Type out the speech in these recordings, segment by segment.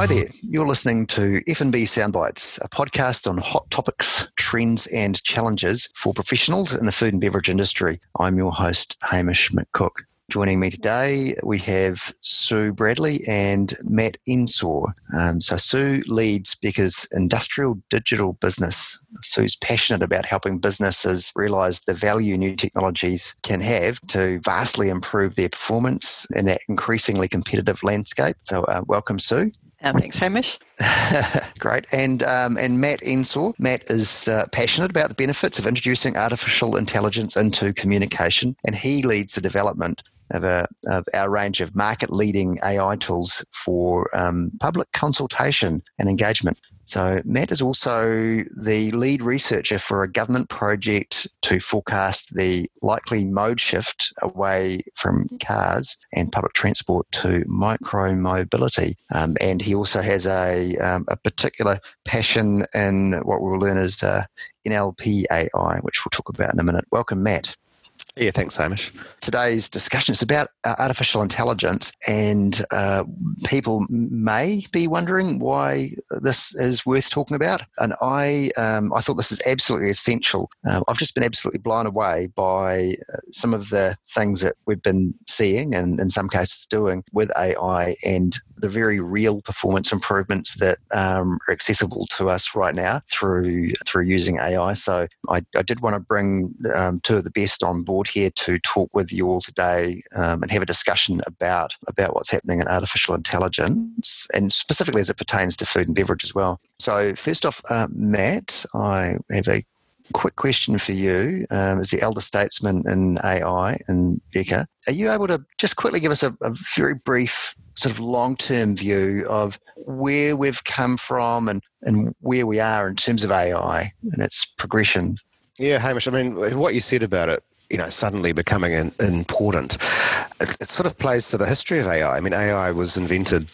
Hi there. You're listening to F&B Soundbites, a podcast on hot topics, trends and challenges for professionals in the food and beverage industry. I'm your host, Hamish McCook. Joining me today, we have Sue Bradley and Matt Ensor. Um, so, Sue leads Beca's industrial digital business. Sue's passionate about helping businesses realize the value new technologies can have to vastly improve their performance in that increasingly competitive landscape. So, uh, welcome, Sue. Uh, thanks, Hamish. Great. And um, and Matt Ensor. Matt is uh, passionate about the benefits of introducing artificial intelligence into communication, and he leads the development of, a, of our range of market leading AI tools for um, public consultation and engagement. So, Matt is also the lead researcher for a government project to forecast the likely mode shift away from cars and public transport to micro mobility. Um, and he also has a, um, a particular passion in what we'll learn as uh, NLP AI, which we'll talk about in a minute. Welcome, Matt. Yeah, thanks, Hamish. Today's discussion is about uh, artificial intelligence, and uh, people may be wondering why this is worth talking about. And I, um, I thought this is absolutely essential. Uh, I've just been absolutely blown away by uh, some of the things that we've been seeing, and in some cases doing with AI, and the very real performance improvements that um, are accessible to us right now through through using AI. So I, I did want to bring um, two of the best on board here to talk with you all today um, and have a discussion about about what's happening in artificial intelligence and specifically as it pertains to food and beverage as well. So first off, uh, Matt, I have a quick question for you um, as the elder statesman in AI and Beca. Are you able to just quickly give us a, a very brief sort of long term view of where we've come from and, and where we are in terms of AI and its progression? Yeah, Hamish, I mean, what you said about it you know, suddenly becoming an, important. It, it, sort of plays to the history of AI. I mean, AI was invented,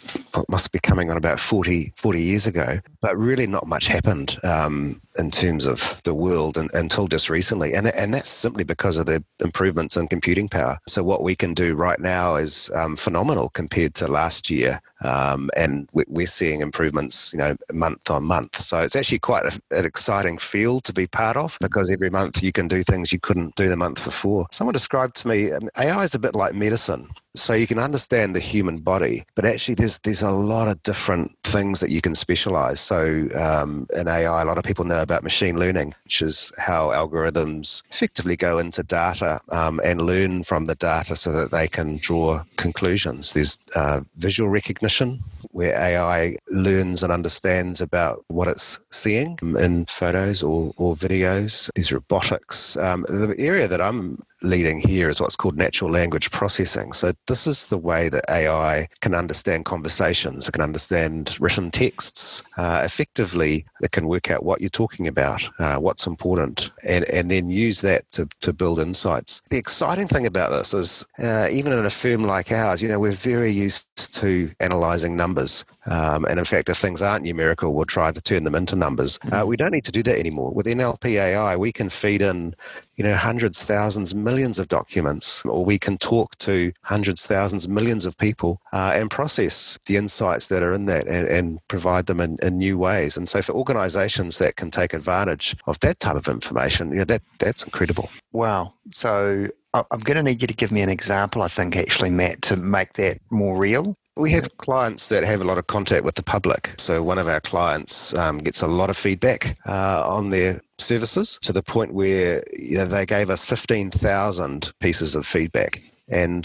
must be coming on about 40, 40 years ago, but really not much happened um, in terms of the world and, until just recently. And, and that's simply because of the improvements in computing power. So what we can do right now is um, phenomenal compared to last year. Um, and we're seeing improvements, you know, month on month. So it's actually quite a, an exciting field to be part of because every month you can do things you couldn't do the month before. Someone described to me um, AI is a bit like medicine. So you can understand the human body, but actually there's there's a lot of different things that you can specialize. So um, in AI, a lot of people know about machine learning, which is how algorithms effectively go into data um, and learn from the data so that they can draw conclusions. There's uh, visual recognition, where AI learns and understands about what it's seeing in photos or, or videos. There's robotics. Um, the area that I'm leading here is what's called natural language processing. So this is the way that AI can understand conversations. It can understand written texts. Uh, effectively, it can work out what you're talking about, uh, what's important, and, and then use that to, to build insights. The exciting thing about this is uh, even in a firm like ours, you know, we're very used to analyzing numbers. Um, and in fact, if things aren't numerical, we'll try to turn them into numbers. Uh, we don't need to do that anymore. With NLP AI, we can feed in you know, hundreds, thousands, millions of documents, or we can talk to hundreds, thousands, millions of people uh, and process the insights that are in that and, and provide them in, in, new ways. And so, for organisations that can take advantage of that type of information, you know, that that's incredible. Wow. So I'm going to need you to give me an example, I think, actually, Matt, to make that more real. We have clients that have a lot of contact with the public. So one of our clients um, gets a lot of feedback uh, on their services to the point where you know, they gave us 15,000 pieces of feedback. And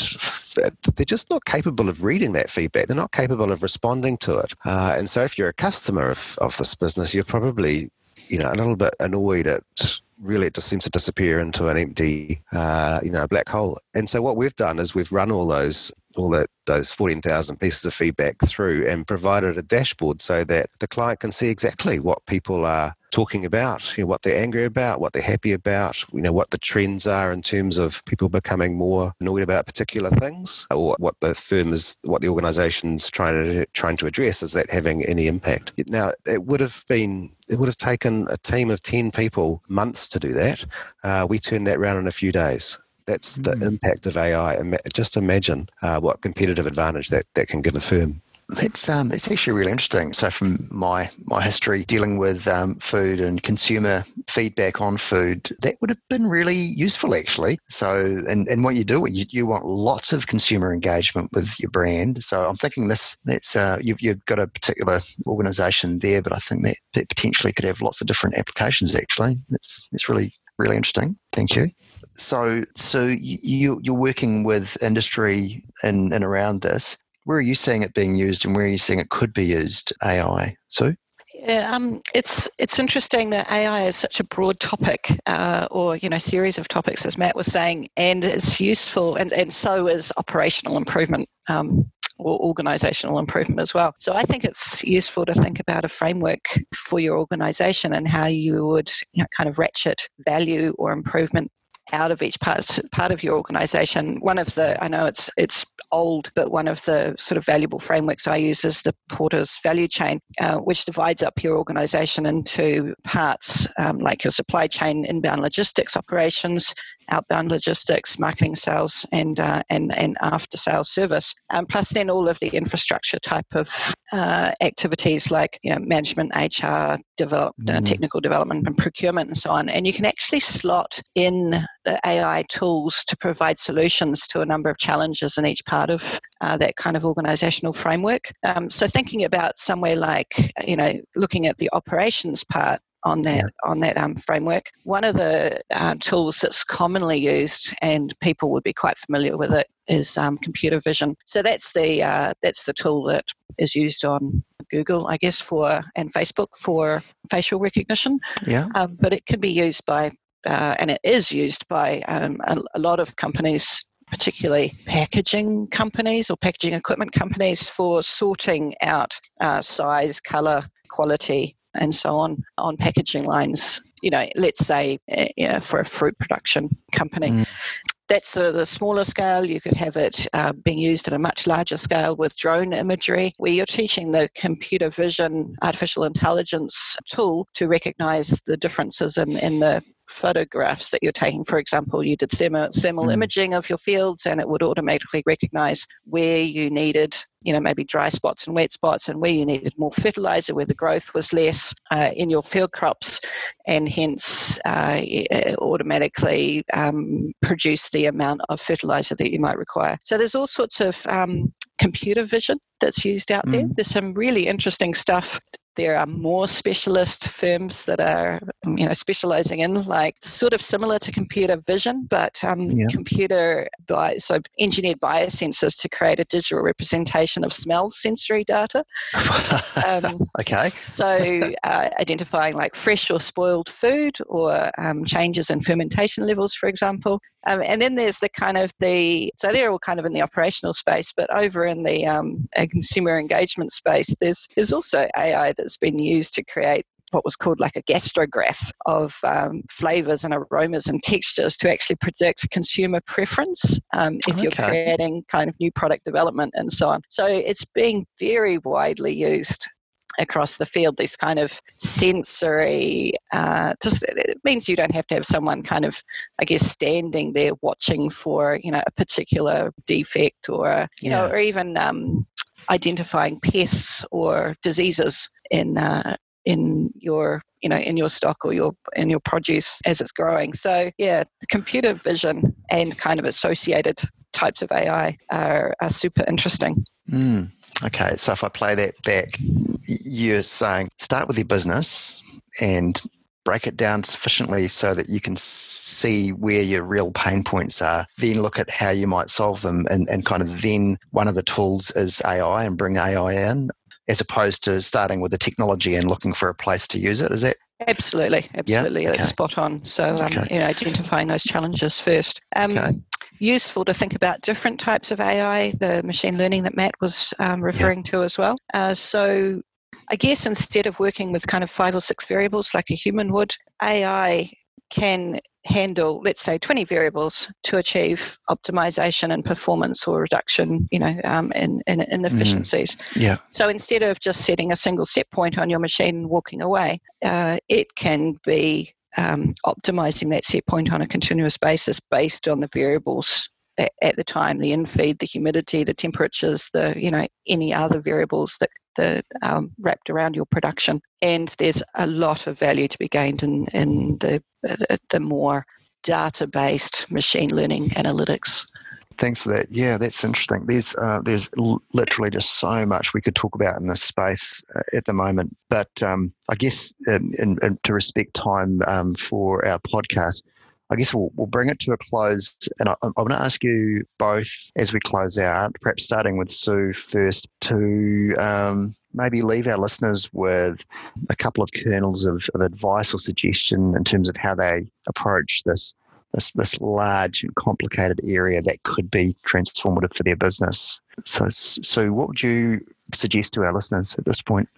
they're just not capable of reading that feedback. They're not capable of responding to it. Uh, and so, if you're a customer of, of this business, you're probably, you know, a little bit annoyed at really it just seems to disappear into an empty, uh, you know, black hole. And so what we've done is we've run all those all that those 14,000 pieces of feedback through and provided a dashboard so that the client can see exactly what people are talking about, you know, what they're angry about, what they're happy about, you know, what the trends are in terms of people becoming more annoyed about particular things, or what the firm is, what the organisation's trying to trying to address. Is that having any impact? Now, it would have been, it would have taken a team of ten people months to do that. Uh, we turned that around in a few days. That's the mm. impact of AI. Just imagine uh, what competitive advantage that, that can give a firm. It's um, it's actually really interesting. So, from my my history dealing with um, food and consumer feedback on food, that would have been really useful, actually. So, and, and what you do, you, you want lots of consumer engagement with your brand. So, I'm thinking this that's uh, you've you've got a particular organisation there, but I think that, that potentially could have lots of different applications. Actually, it's it's really really interesting. Thank you. So, so you you're working with industry and and around this. Where are you seeing it being used, and where are you seeing it could be used? AI, Sue. Yeah, um, it's it's interesting that AI is such a broad topic, uh, or you know, series of topics, as Matt was saying, and it's useful, and, and so is operational improvement. Um, or organizational improvement as well. So I think it's useful to think about a framework for your organization and how you would you know, kind of ratchet value or improvement out of each part part of your organization. One of the I know it's it's old, but one of the sort of valuable frameworks I use is the Porter's value chain, uh, which divides up your organization into parts um, like your supply chain, inbound logistics operations, outbound logistics, marketing, sales, and uh, and and after sales service, um, plus then all of the infrastructure type of uh, activities like you know management, HR, development, uh, mm. technical development, and procurement, and so on. And you can actually slot in the AI tools to provide solutions to a number of challenges in each part of uh, that kind of organizational framework. Um, so thinking about somewhere like you know looking at the operations part on that yeah. on that um, framework. One of the uh, tools that's commonly used, and people would be quite familiar with it, is um, computer vision. So that's the uh, that's the tool that is used on Google, I guess, for and Facebook for facial recognition. Yeah. Um, but it can be used by uh, and it is used by um, a, a lot of companies particularly packaging companies or packaging equipment companies for sorting out uh, size, color, quality and so on on packaging lines. You know, let's say uh, for a fruit production company. Mm. That's the, the smaller scale. You could have it uh, being used at a much larger scale with drone imagery, where you're teaching the computer vision artificial intelligence tool to recognize the differences in, in the photographs that you're taking. For example, you did thermal, thermal mm. imaging of your fields and it would automatically recognize where you needed, you know, maybe dry spots and wet spots and where you needed more fertilizer, where the growth was less uh, in your field crops, and hence uh, automatically um, produce the amount of fertilizer that you might require. So there's all sorts of um, computer vision that's used out mm. there. There's some really interesting stuff there are more specialist firms that are you know specializing in like sort of similar to computer vision but um, yeah. computer bi- so engineered biosensors to create a digital representation of smell sensory data. Um, okay. so uh, identifying like fresh or spoiled food or um, changes in fermentation levels for example. Um, and then there's the kind of the so they're all kind of in the operational space but over in the um, consumer engagement space there's there's also ai that's been used to create what was called like a gastrograph of um, flavors and aromas and textures to actually predict consumer preference um, if okay. you're creating kind of new product development and so on. So it's being very widely used across the field this kind of sensory uh, just it means you don't have to have someone kind of i guess standing there watching for you know a particular defect or you yeah. know or even um, identifying pests or diseases in uh, in your you know in your stock or your in your produce as it's growing. So yeah computer vision and kind of associated types of ai are, are super interesting. Mm. okay so if i play that back you're saying start with your business and break it down sufficiently so that you can see where your real pain points are, then look at how you might solve them, and, and kind of then one of the tools is AI and bring AI in, as opposed to starting with the technology and looking for a place to use it. Is that? Absolutely, absolutely. Yeah? Okay. That's spot on. So, um, okay. you know, identifying those challenges first. Um, okay useful to think about different types of AI, the machine learning that Matt was um, referring yeah. to as well. Uh, so I guess instead of working with kind of five or six variables like a human would, AI can handle, let's say, 20 variables to achieve optimization and performance or reduction, you know, um, in, in, in mm-hmm. efficiencies. Mm, yeah. So instead of just setting a single set point on your machine and walking away, uh, it can be um, optimizing that set point on a continuous basis based on the variables at, at the time, the infeed, the humidity, the temperatures, the you know any other variables that the um, wrapped around your production. And there's a lot of value to be gained in in the the more data-based machine learning analytics. Thanks for that. Yeah, that's interesting. There's uh, there's literally just so much we could talk about in this space uh, at the moment. But um, I guess in, in, in, to respect time um, for our podcast, I guess we'll, we'll bring it to a close. And I, I want to ask you both as we close out, perhaps starting with Sue first, to um, maybe leave our listeners with a couple of kernels of, of advice or suggestion in terms of how they approach this this this large and complicated area that could be transformative for their business. So, so what would you suggest to our listeners at this point?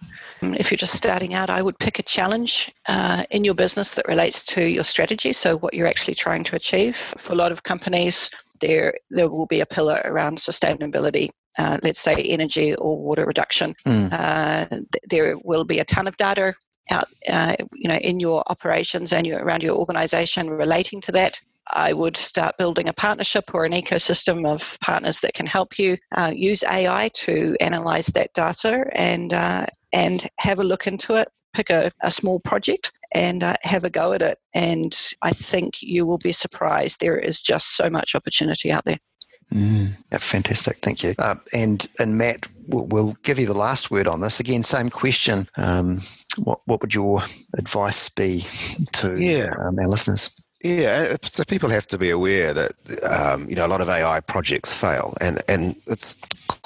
Um, if you're just starting out, I would pick a challenge uh, in your business that relates to your strategy. So, what you're actually trying to achieve. For a lot of companies, there there will be a pillar around sustainability. Uh, let's say energy or water reduction. Mm. Uh, there will be a ton of data out, uh, you know, in your operations and your, around your organization relating to that. I would start building a partnership or an ecosystem of partners that can help you uh, use AI to analyze that data and uh, and have a look into it. Pick a, a small project and uh, have a go at it. And I think you will be surprised. There is just so much opportunity out there. Mm, fantastic, thank you. Uh, and and Matt, we'll, we'll, give you the last word on this. Again, same question. Um, what what would your advice be to yeah. um, our listeners? Yeah, uh, so people have to be aware that um, you know a lot of AI projects fail, and and it's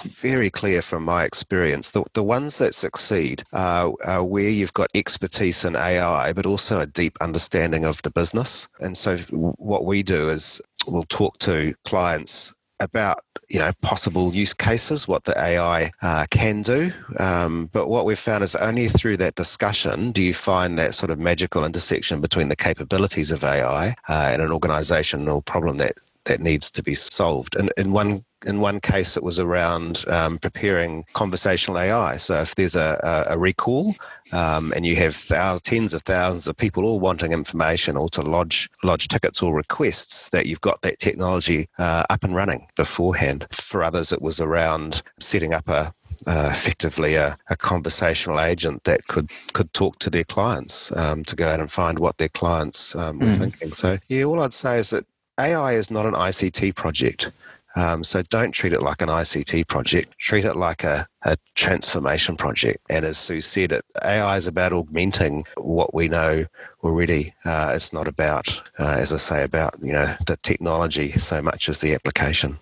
very clear from my experience that the ones that succeed are, are where you've got expertise in AI, but also a deep understanding of the business. And so what we do is we'll talk to clients about you know possible use cases, what the AI uh, can do. Um, but what we've found is only through that discussion do you find that sort of magical intersection between the capabilities of AI uh, and an organizational problem that that needs to be solved. And in one in one case, it was around um, preparing conversational AI. So if there's a, a, a recall um, and you have thousands, tens of thousands of people all wanting information or to lodge lodge tickets or requests, that you've got that technology uh, up and running beforehand. For others, it was around setting up a uh, effectively a, a, conversational agent that could could talk to their clients um, to go out and find what their clients um, were mm. thinking. So yeah, all I'd say is that AI is not an ICT project. Um, so don't treat it like an ICT project. Treat it like a, a transformation project. And as Sue said, it, AI is about augmenting what we know already. Uh, it's not about, uh, as I say, about you know the technology so much as the application.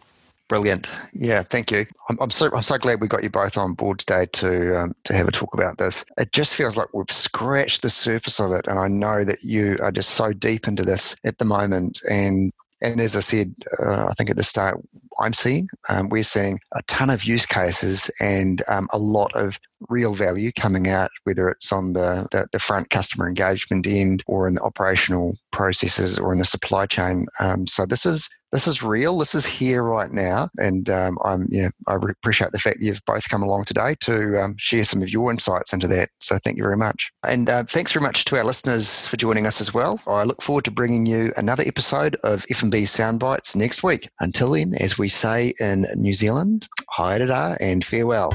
Brilliant. Yeah, thank you. I'm, I'm, so I'm so glad we got you both on board today to um, to have a talk about this. It just feels like we've scratched the surface of it, and I know that you are just so deep into this at the moment. And and as I said, uh, I think at the start, I'm seeing, um, we're seeing a ton of use cases and um, a lot of real value coming out, whether it's on the, the, the, front customer engagement end or in the operational processes or in the supply chain. Um, so this is this is real. This is here right now, and um, I'm yeah, I appreciate the fact that you've both come along today to um, share some of your insights into that. So thank you very much, and uh, thanks very much to our listeners for joining us as well. I look forward to bringing you another episode of F&B Soundbites next week. Until then, as we say in New Zealand, "Hi, haere and farewell.